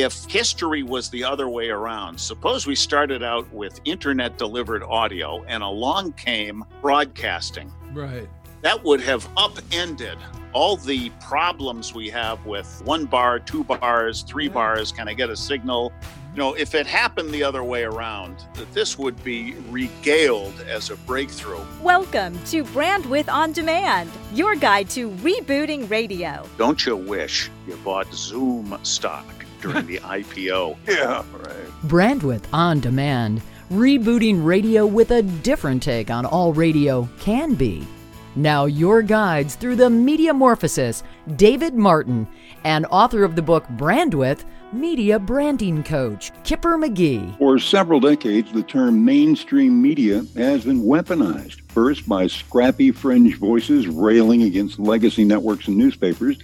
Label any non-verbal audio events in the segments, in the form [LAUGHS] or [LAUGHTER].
if history was the other way around, suppose we started out with internet delivered audio and along came broadcasting. Right. That would have upended all the problems we have with one bar, two bars, three bars. Can I get a signal? Mm-hmm. You know, if it happened the other way around, that this would be regaled as a breakthrough. Welcome to Brandwidth On Demand, your guide to rebooting radio. Don't you wish you bought Zoom stock during the IPO? [LAUGHS] Yeah, right. Brandwidth On Demand, rebooting radio with a different take on all radio can be. Now, your guides through the media metamorphosis, David Martin, and author of the book Brandwidth, media branding coach, Kipper McGee. For several decades, the term mainstream media has been weaponized, first by scrappy fringe voices railing against legacy networks and newspapers,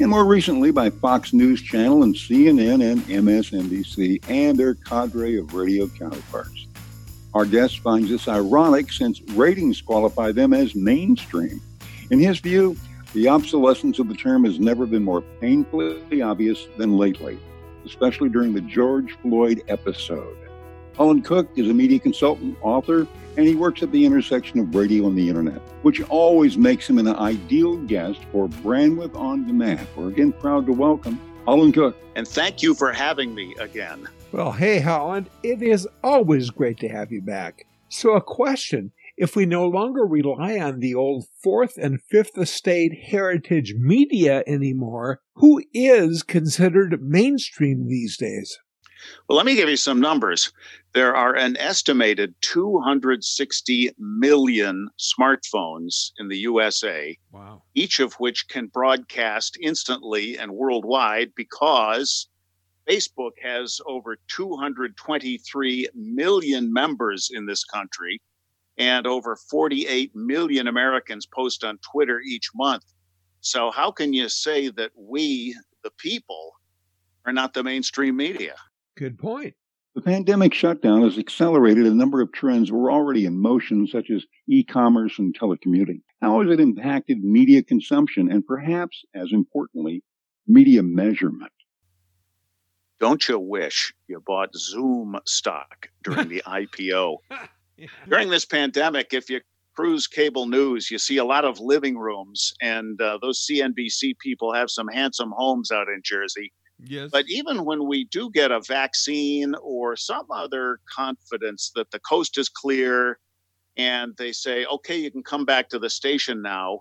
and more recently by Fox News Channel and CNN and MSNBC and their cadre of radio counterparts. Our guest finds this ironic since ratings qualify them as mainstream. In his view, the obsolescence of the term has never been more painfully obvious than lately, especially during the George Floyd episode. Holland Cooke is a media consultant, author, and he works at the intersection of radio and the internet, which always makes him an ideal guest for Brandwidth On Demand. We're again proud to welcome Holland Cooke. And thank you for having me again. Well, hey, Holland, it is always great to have you back. So, a question if we no longer rely on the old fourth and fifth estate heritage media anymore, who is considered mainstream these days? Well, let me give you some numbers. There are an estimated 260 million smartphones in the USA, Wow. each of which can broadcast instantly and worldwide because Facebook has over 223 million members in this country, and over 48 million Americans post on Twitter each month. So, how can you say that we, the people, are not the mainstream media? Good point. The pandemic shutdown has accelerated a number of trends that were already in motion, such as e commerce and telecommuting. How has it impacted media consumption and perhaps, as importantly, media measurement? Don't you wish you bought Zoom stock during the [LAUGHS] IPO? During this pandemic, if you cruise cable news, you see a lot of living rooms, and uh, those CNBC people have some handsome homes out in Jersey. Yes. But even when we do get a vaccine or some other confidence that the coast is clear and they say, okay, you can come back to the station now,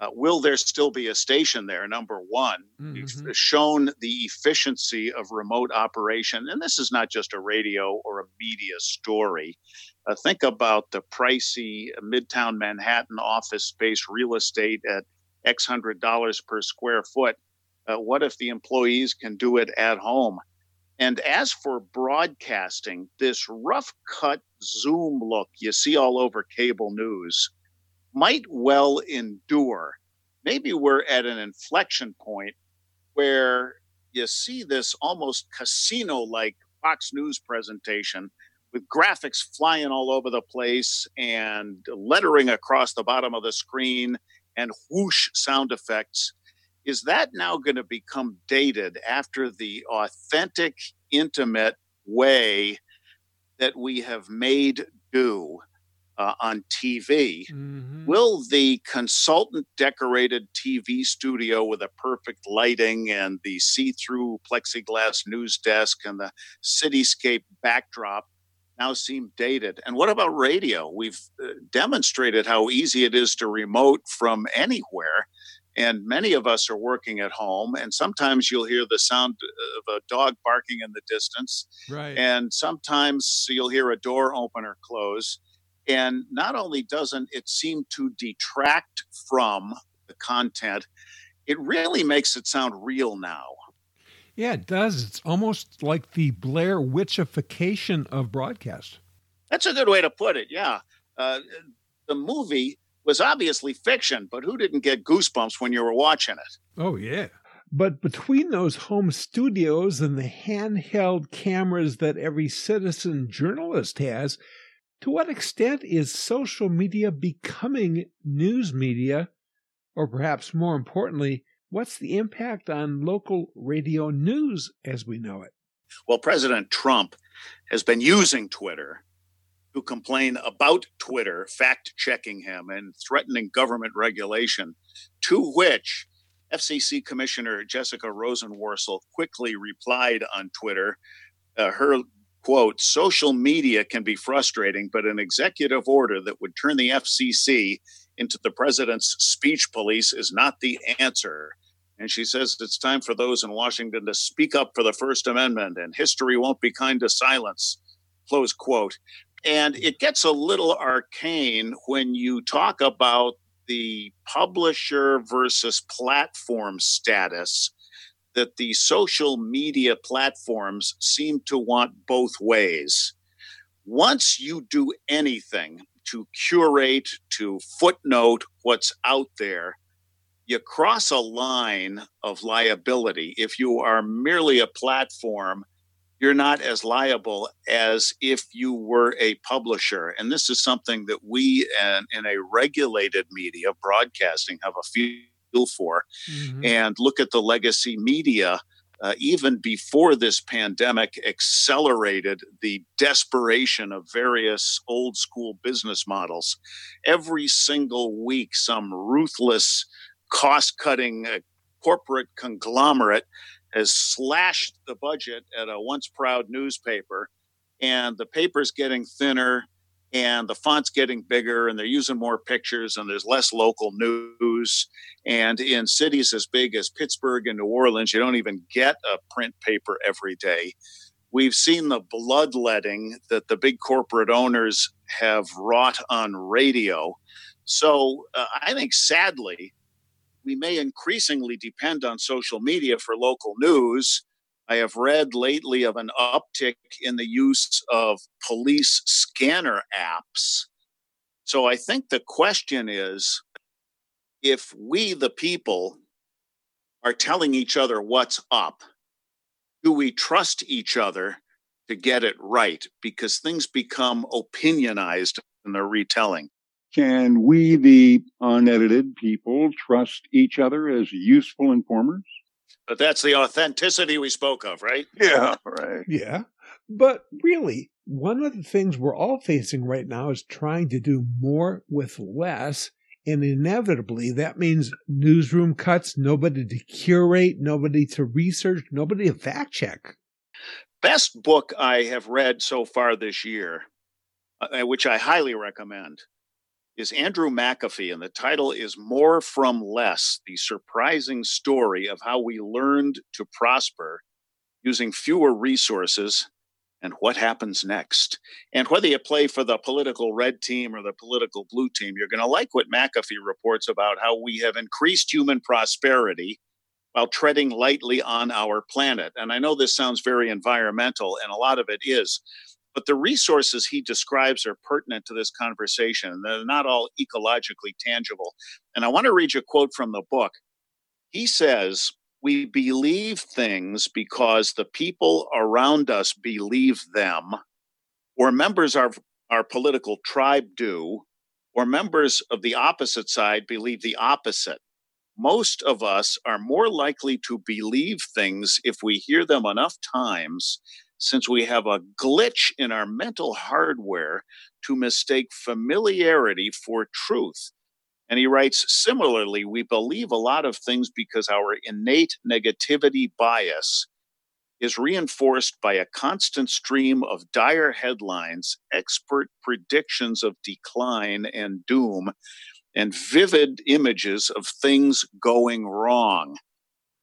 uh, will there still be a station there? Number one, we've Mhm. shown the efficiency of remote operation. And this is not just a radio or a media story. Uh, think about the pricey Midtown Manhattan office space real estate at X hundred dollars per square foot. Uh, what if the employees can do it at home? And as for broadcasting, this rough cut Zoom look you see all over cable news might well endure. Maybe we're at an inflection point where you see this almost casino like Fox News presentation with graphics flying all over the place and lettering across the bottom of the screen and whoosh sound effects. Is that now going to become dated after the authentic, intimate way that we have made do uh, on TV? Mhm. Will the consultant decorated TV studio with a perfect lighting and the see through plexiglass news desk and the cityscape backdrop now seem dated? And what about radio? We've uh, demonstrated how easy it is to remote from anywhere. And many of us are working at home, and sometimes you'll hear the sound of a dog barking in the distance Right. and sometimes you'll hear a door open or close. And not only doesn't it seem to detract from the content, it really makes it sound real now. yeah, it does. It's almost like the Blair Witchification of broadcast. That's a good way to put it. Yeah. Uh, the movie was obviously fiction, but who didn't get goosebumps when you were watching it? Oh, yeah. But between those home studios and the handheld cameras that every citizen journalist has, to what extent is social media becoming news media, or perhaps more importantly, What's the impact on local radio news as we know it? Well, President Trump has been using Twitter to complain about Twitter fact checking him and threatening government regulation, to which FCC Commissioner Jessica Rosenworcel quickly replied on Twitter. Uh, her quote, social media can be frustrating, but an executive order that would turn the FCC into the president's speech police is not the answer. And she says it's time for those in Washington to speak up for the First Amendment, and history won't be kind to silence. Close quote. And it gets a little arcane when you talk about the publisher versus platform status that the social media platforms seem to want both ways. Once you do anything to curate, to footnote what's out there, you cross a line of liability. If you are merely a platform, you're not as liable as if you were a publisher. And this is something that we in, in a regulated media, broadcasting, have a feel for. Mm-hmm. And look at the legacy media. Uh, even before this pandemic accelerated the desperation of various old school business models. Every single week, some ruthless cost cutting uh, corporate conglomerate has slashed the budget at a once proud newspaper, and the paper's getting thinner and the font's getting bigger and they're using more pictures and there's less local news. And in cities as big as pittsburgh and new orleans you don't even get a print paper every day. We've seen the bloodletting that the big corporate owners have wrought on radio. So uh, i think sadly we may increasingly depend on social media for local news. I have read lately of an uptick in the use of police scanner apps. So I think the question is if we, the people, are telling each other what's up, do we trust each other to get it right? Because things become opinionized in their retelling. Can we, the unedited people, trust each other as useful informers? But that's the authenticity we spoke of, right? [LAUGHS] Yeah, right. Yeah. But really, one of the things we're all facing right now is trying to do more with less. And inevitably, that means newsroom cuts, nobody to curate, nobody to research, nobody to fact check. Best book I have read so far this year, uh, which I highly recommend, is Andrew McAfee, and the title is More from Less The Surprising Story of How We Learned to Prosper Using Fewer Resources and What Happens Next. And whether you play for the political red team or the political blue team, you're going to like what McAfee reports about how we have increased human prosperity while treading lightly on our planet. And I know this sounds very environmental, and a lot of it is. But the resources he describes are pertinent to this conversation. They're not all ecologically tangible. And I want to read you a quote from the book. He says, We believe things because the people around us believe them, or members of our political tribe do, or members of the opposite side believe the opposite. Most of us are more likely to believe things if we hear them enough times since we have a glitch in our mental hardware to mistake familiarity for truth. And he writes similarly, we believe a lot of things because our innate negativity bias is reinforced by a constant stream of dire headlines, expert predictions of decline and doom, and vivid images of things going wrong.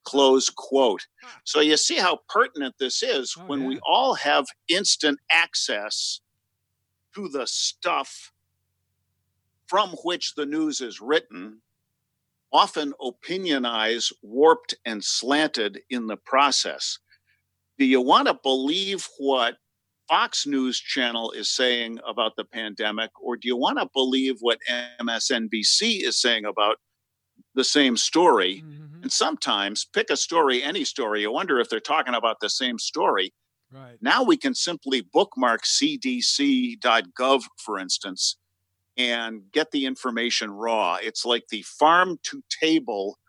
Close quote. So you see how pertinent this is oh, when yeah. we all have instant access to the stuff from which the news is written, often opinionized, warped, and slanted in the process. Do you want to believe what Fox News Channel is saying about the pandemic, or do you want to believe what MSNBC is saying about the same story. Mm-hmm. And sometimes pick a story, any story, you wonder if they're talking about the same story. Right. Now we can simply bookmark cdc.gov, for instance, and get the information raw. It's like the farm to table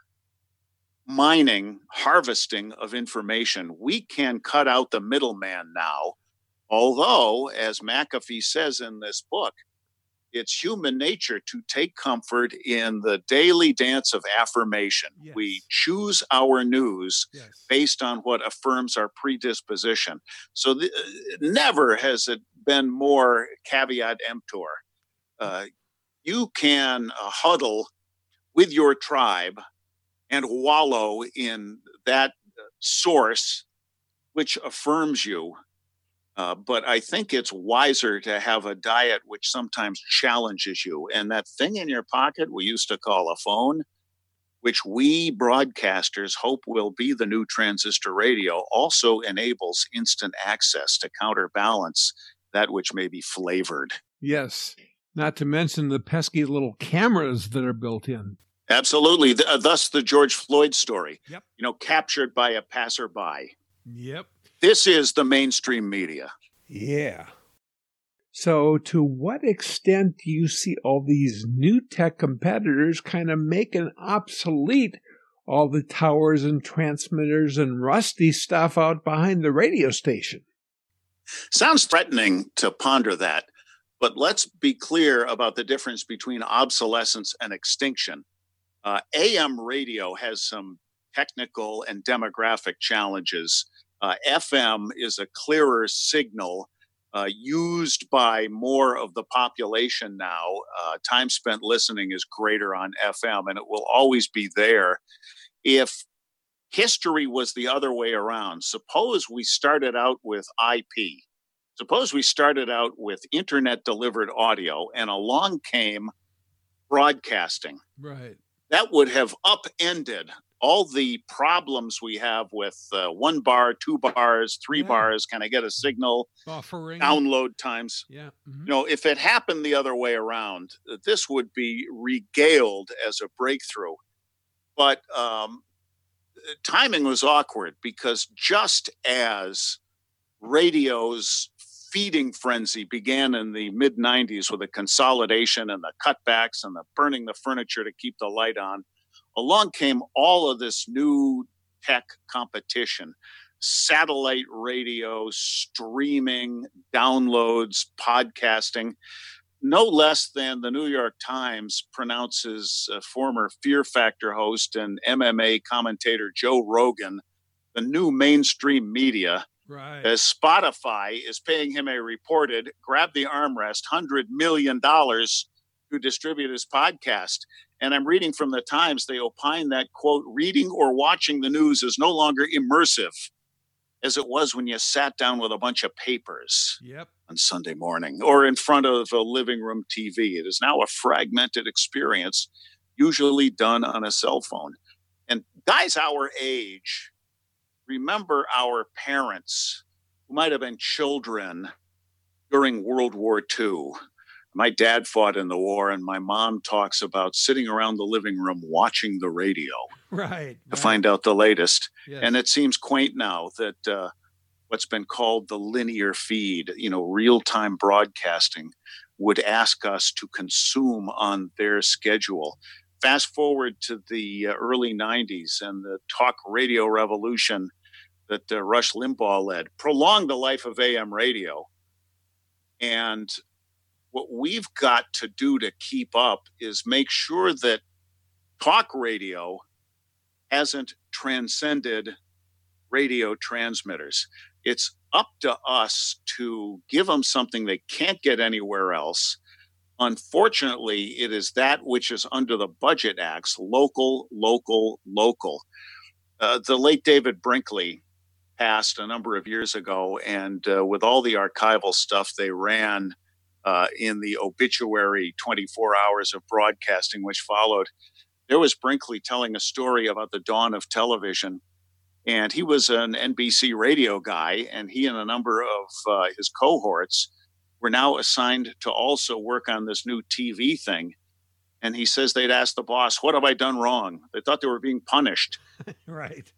mining, harvesting of information. We can cut out the middleman now. Although, as McAfee says in this book, it's human nature to take comfort in the daily dance of affirmation. Yes. We choose our news yes. based on what affirms our predisposition. So, the, uh, never has it been more caveat emptor. Uh, you can uh, huddle with your tribe and wallow in that source which affirms you. Uh, but I think it's wiser to have a diet which sometimes challenges you. And that thing in your pocket we used to call a phone, which we broadcasters hope will be the new transistor radio, also enables instant access to counterbalance that which may be flavored. Yes. Not to mention the pesky little cameras that are built in. Absolutely. The, uh, thus, the George Floyd story. Yep. You know, captured by a passerby. Yep. This is the mainstream media. Yeah. So, to what extent do you see all these new tech competitors kind of making obsolete all the towers and transmitters and rusty stuff out behind the radio station? Sounds threatening to ponder that, but let's be clear about the difference between obsolescence and extinction. Uh, AM radio has some technical and demographic challenges. Uh, FM is a clearer signal uh, used by more of the population now. Uh, time spent listening is greater on FM, and it will always be there. If history was the other way around, suppose we started out with IP, suppose we started out with internet delivered audio, and along came broadcasting. Right that would have upended all the problems we have with uh, one bar, two bars, three yeah. bars. Can I get a signal? Buffering. Download times. Yeah. Mm-hmm. You know, if it happened the other way around, this would be regaled as a breakthrough. But um, timing was awkward because just as radio's feeding frenzy began in the mid 90s with the consolidation and the cutbacks and the burning the furniture to keep the light on. Along came all of this new tech competition satellite radio, streaming, downloads, podcasting. No less than the New York Times pronounces uh, former Fear Factor host and MMA commentator Joe Rogan the new mainstream media Right. As Spotify is paying him a reported grab the armrest hundred million to distribute his podcast. And I'm reading from the Times, they opine that quote, reading or watching the news is no longer immersive as it was when you sat down with a bunch of papers yep. on Sunday morning or in front of a living room TV. It is now a fragmented experience, usually done on a cell phone. And guys our age remember our parents who might have been children during World War II. My dad fought in the war, and my mom talks about sitting around the living room watching the radio. Right. To find out the latest. Yes. And it seems quaint now that uh, what's been called the linear feed, you know, real time broadcasting, would ask us to consume on their schedule. Fast forward to the uh, early 90s and the talk radio revolution that uh, Rush Limbaugh led, prolonged the life of AM radio. And what we've got to do to keep up is make sure that talk radio hasn't transcended radio transmitters. It's up to us to give them something they can't get anywhere else. Unfortunately, it is that which is under the Budget Acts local, local, local. Uh, the late David Brinkley passed a number of years ago, and uh, with all the archival stuff they ran uh, in the obituary 24 hours of broadcasting which followed, there was Brinkley telling a story about the dawn of television. And he was an NBC radio guy, and he and a number of uh, his cohorts were now assigned to also work on this new TV thing. And he says they'd asked the boss, What have I done wrong? They thought they were being punished. [LAUGHS] right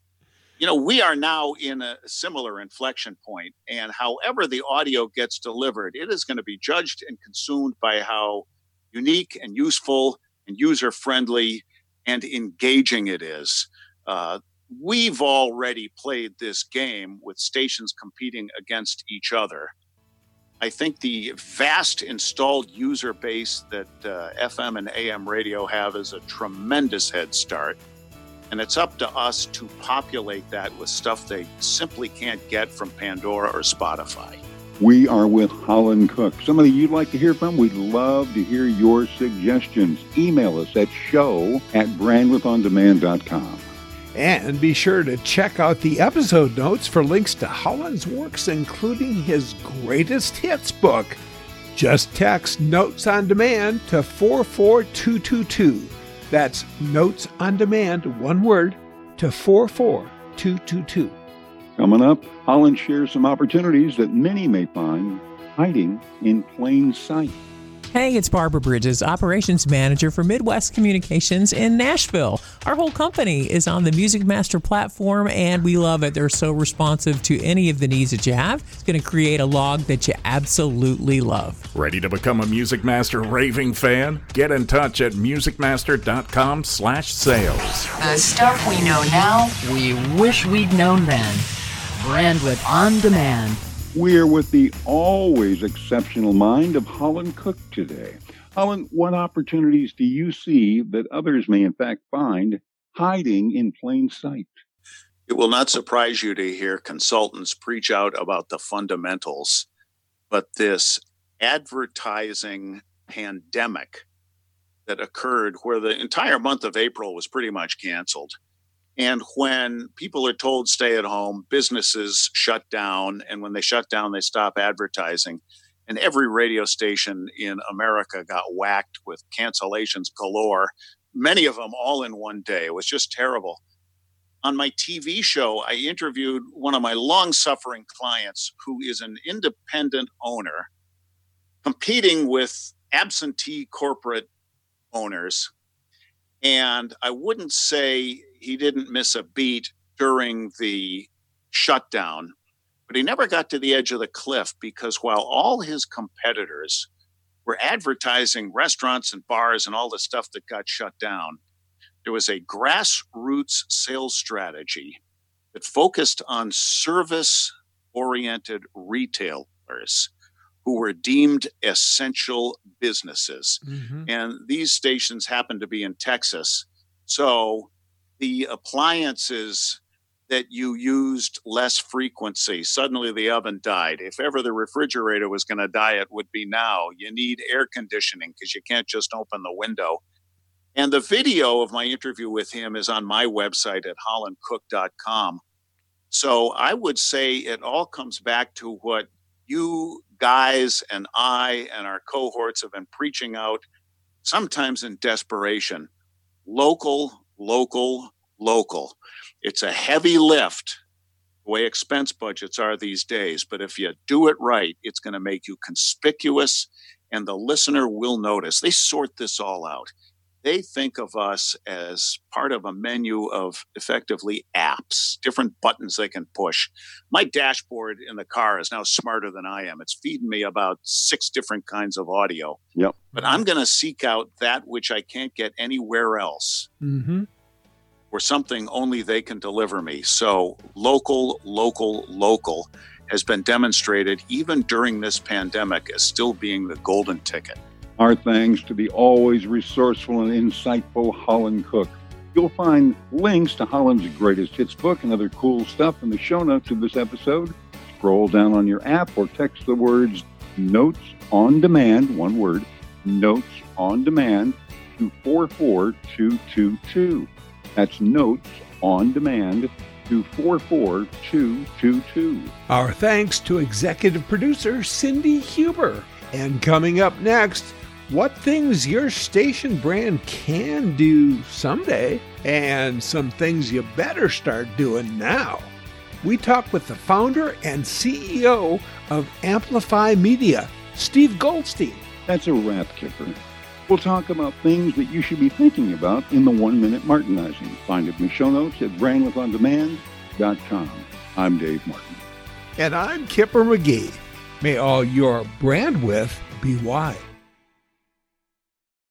you know, we are now in a similar inflection point, and however the audio gets delivered, it is going to be judged and consumed by how unique and useful and user friendly and engaging it is. Uh, we've already played this game with stations competing against each other. I think the vast installed user base that uh, FM and AM radio have is a tremendous head start. And it's up to us to populate that with stuff they simply can't get from Pandora or Spotify. We are with Holland Cooke. Somebody you'd like to hear from? We'd love to hear your suggestions. Email us at show at brandwidthondemand.com. And be sure to check out the episode notes for links to Holland's works, including his greatest hits book. Just text Notes on Demand to 44222. That's Notes on Demand, one word, to 44222. Coming up, Holland shares some opportunities that many may find hiding in plain sight. Hey, it's Barbara Bridges, Operations Manager for Midwest Communications in Nashville. Our whole company is on the MusicMaster platform, and we love it. They're so responsive to any of the needs that you have. It's going to create a log that you absolutely love. Ready to become a MusicMaster raving fan? Get in touch at musicmaster.com slash sales. The stuff we know now, we wish we'd known then. Brandwidth on demand. We're with the always exceptional mind of Holland Cooke today. Holland, what opportunities do you see that others may in fact find hiding in plain sight? It will not surprise you to hear consultants preach out about the fundamentals, but this advertising pandemic that occurred where the entire month of April was pretty much canceled and when people are told stay at home, businesses shut down. And when they shut down, they stop advertising. And every radio station in America got whacked with cancellations galore, many of them all in one day. It was just terrible. On my TV show, I interviewed one of my long suffering clients who is an independent owner competing with absentee corporate owners. And I wouldn't say he didn't miss a beat during the shutdown, but he never got to the edge of the cliff because while all his competitors were advertising restaurants and bars and all the stuff that got shut down, there was a grassroots sales strategy that focused on service oriented retailers who were deemed essential businesses. Mm-hmm. And these stations happened to be in Texas. So the appliances that you used less frequency. Suddenly the oven died. If ever the refrigerator was going to die, it would be now. You need air conditioning because you can't just open the window. And the video of my interview with him is on my website at hollandcooke.com. So I would say it all comes back to what you guys and I and our cohorts have been preaching out, sometimes in desperation local local, local. It's a heavy lift the way expense budgets are these days, but if you do it right, it's going to make you conspicuous and the listener will notice. They sort this all out. They think of us as part of a menu of effectively apps, different buttons they can push. My dashboard in the car is now smarter than I am. It's feeding me about six different kinds of audio. Yep. But I'm going to seek out that which I can't get anywhere else. Mm-hmm. Or something only they can deliver me. So, local, local, local has been demonstrated even during this pandemic as still being the golden ticket. Our thanks to the always resourceful and insightful Holland Cooke. You'll find links to Holland's greatest hits book and other cool stuff in the show notes of this episode. Scroll down on your app or text the words Notes on Demand, one word, Notes on Demand to 44222. That's Notes on Demand to 44222. Our thanks to executive producer Cindy Huber. And coming up next, what things your station brand can do someday, and some things you better start doing now. We talk with the founder and CEO of Amplifi Media, Steve Goldstein. That's a wrap, Kipper. We'll talk about things that you should be thinking about in the one minute Martinizing. Find it in the show notes at brandwidthondemand.com. I'm Dave Martin. And I'm Kipper McGee. May all your brand width be wide.